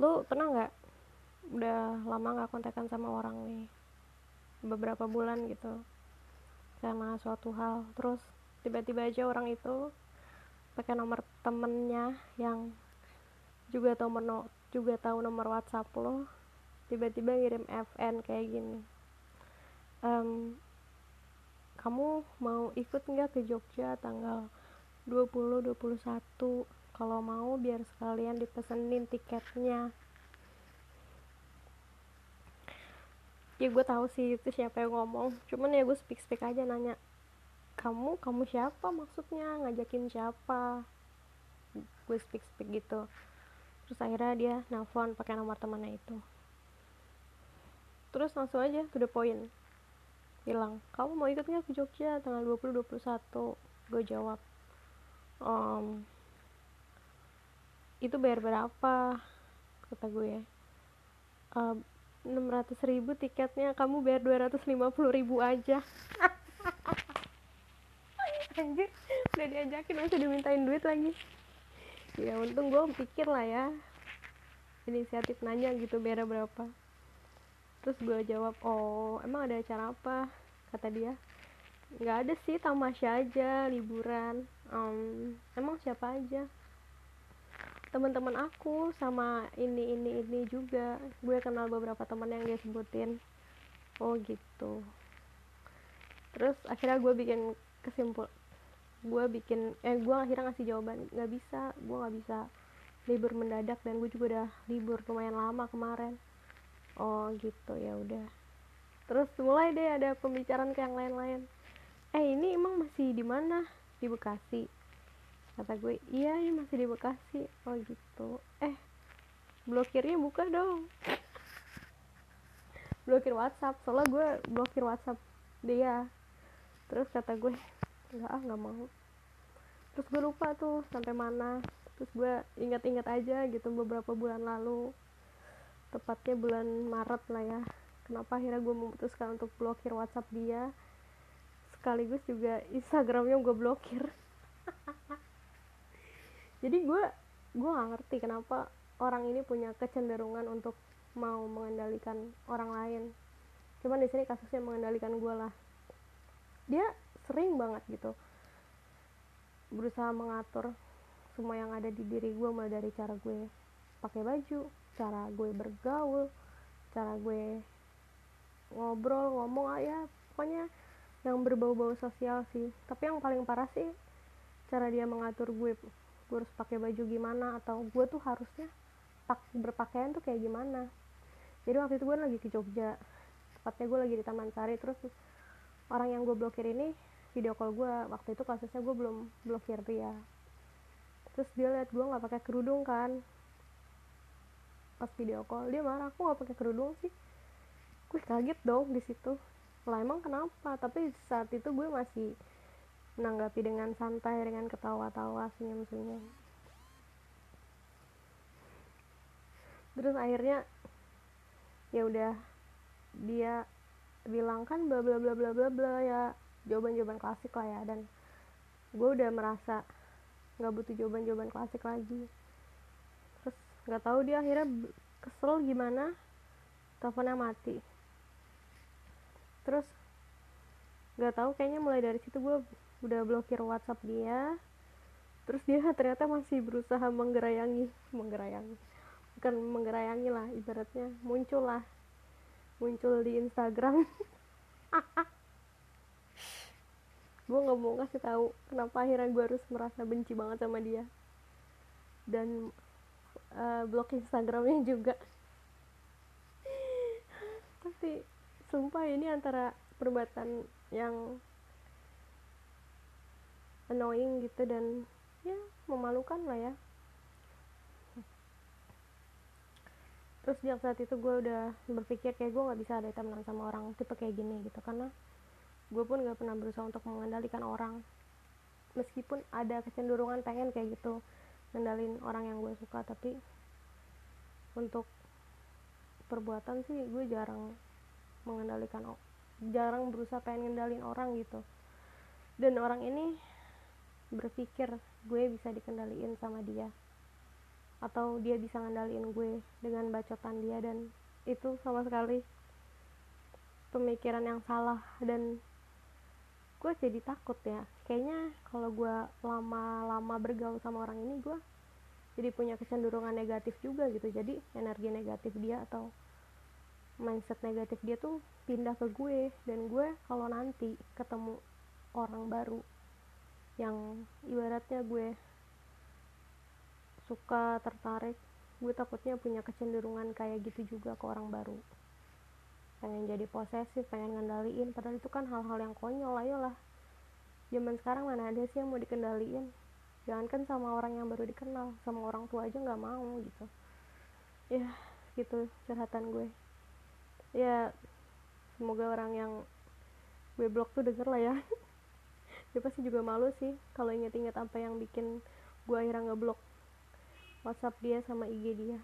lu pernah nggak? Udah lama nggak kontekan sama orang nih. Beberapa bulan gitu. Karena suatu hal. Terus tiba-tiba aja orang itu pakai nomor temennya yang juga tahu nomor juga tahu nomor WhatsApp lo tiba-tiba ngirim FN kayak gini. Um, kamu mau ikut nggak ke Jogja tanggal 20 21 kalau mau biar sekalian dipesenin tiketnya. Ya gue tahu sih itu siapa yang ngomong. Cuman ya gue speak speak aja nanya kamu kamu siapa maksudnya? Ngajakin siapa? Gue speak speak gitu. Terus akhirnya dia nelfon pakai nomor temannya itu. Terus langsung aja to the point. Bilang kamu mau ikut nggak ke Jogja tanggal 20 21 gue jawab um, itu bayar berapa? Kata gue uh, 600 ribu tiketnya kamu bayar 250 ribu aja. Anjir udah diajakin masih dimintain duit lagi. Ya untung gue pikir lah ya. Inisiatif nanya gitu bayar berapa. Terus gue jawab oh emang ada acara apa? Kata dia nggak ada sih tamasya aja liburan. Um, emang siapa aja teman-teman aku sama ini ini ini juga. Gue kenal beberapa teman yang dia sebutin. Oh gitu. Terus akhirnya gue bikin kesimpul gue bikin eh gue akhirnya ngasih jawaban nggak bisa gue nggak bisa libur mendadak dan gue juga udah libur lumayan lama kemarin. Oh gitu ya udah. Terus mulai deh ada pembicaraan ke yang lain-lain. Eh ini emang masih di mana? Di Bekasi kata gue iya ini masih di Bekasi. Oh gitu. Eh blokirnya buka dong. Blokir WhatsApp soalnya gue blokir WhatsApp dia. Terus kata gue nggak ah nggak mau. Terus gue lupa tuh sampai mana. Terus gue ingat-ingat aja gitu beberapa bulan lalu. Tepatnya bulan Maret lah ya. Kenapa akhirnya gue memutuskan untuk blokir WhatsApp dia? Sekaligus juga Instagramnya gue blokir jadi gue gue gak ngerti kenapa orang ini punya kecenderungan untuk mau mengendalikan orang lain. Cuman di sini kasusnya mengendalikan gue lah. Dia sering banget gitu berusaha mengatur semua yang ada di diri gue mulai dari cara gue pakai baju cara gue bergaul cara gue ngobrol ngomong ah, ya pokoknya yang berbau-bau sosial sih. Tapi yang paling parah sih cara dia mengatur gue gue harus pakai baju gimana atau gue tuh harusnya pak berpakaian tuh kayak gimana. Jadi waktu itu gue lagi ke Jogja tepatnya gue lagi di Taman Sari terus orang yang gue blokir ini video call gue waktu itu kasusnya gue belum blokir dia. Terus dia liat gue nggak pakai kerudung kan. Pas video call dia marah aku nggak pakai kerudung sih? Gue kaget dong di situ. Lah emang kenapa? Tapi saat itu gue masih menanggapi dengan santai dengan ketawa-tawa senyum-senyum. Terus akhirnya ya udah dia bilang kan bla bla bla bla bla bla ya jawaban-jawaban klasik lah ya dan gue udah merasa nggak butuh jawaban-jawaban klasik lagi. Terus nggak tahu dia akhirnya kesel gimana teleponnya mati. Terus nggak tahu kayaknya mulai dari situ gue udah blokir WhatsApp dia. Terus dia ternyata masih berusaha menggerayangi menggerayangi. Bukan menggerayangi lah ibaratnya muncul lah. Muncul di Instagram. Gue nggak mau kasih tahu kenapa akhirnya gue harus merasa benci banget sama dia. Dan uh, blok Instagramnya juga. Tapi sumpah ini antara perbuatan yang annoying gitu dan ya memalukan lah ya. Terus sejak saat itu gue udah berpikir kayak gue nggak bisa ada temenan sama orang tipe kayak gini gitu karena gue pun gak pernah berusaha untuk mengendalikan orang. Meskipun ada kecenderungan pengen kayak gitu ngendalin orang yang gue suka tapi untuk perbuatan sih gue jarang mengendalikan jarang berusaha pengen ngendalin orang gitu. Dan orang ini berpikir gue bisa dikendaliin sama dia. Atau dia bisa ngendaliin gue dengan bacotan dia dan itu sama sekali pemikiran yang salah. Dan gue jadi takut ya. Kayaknya kalau gue lama-lama bergaul sama orang ini gue jadi punya kecenderungan negatif juga gitu. Jadi energi negatif dia atau mindset negatif dia tuh pindah ke gue. Dan gue kalau nanti ketemu orang baru yang ibaratnya gue suka tertarik gue takutnya punya kecenderungan kayak gitu juga ke orang baru. Pengen jadi posesif pengen ngendaliin padahal itu kan hal-hal yang konyol ayolah. Zaman sekarang mana ada sih yang mau dikendaliin? Jangankan sama orang yang baru dikenal sama orang tua aja nggak mau gitu. Ya gitu curhatan gue. Ya semoga orang yang gue blok tuh denger lah ya dia pasti juga malu sih kalau inget-inget apa yang bikin gue akhirnya ngeblok WhatsApp dia sama IG dia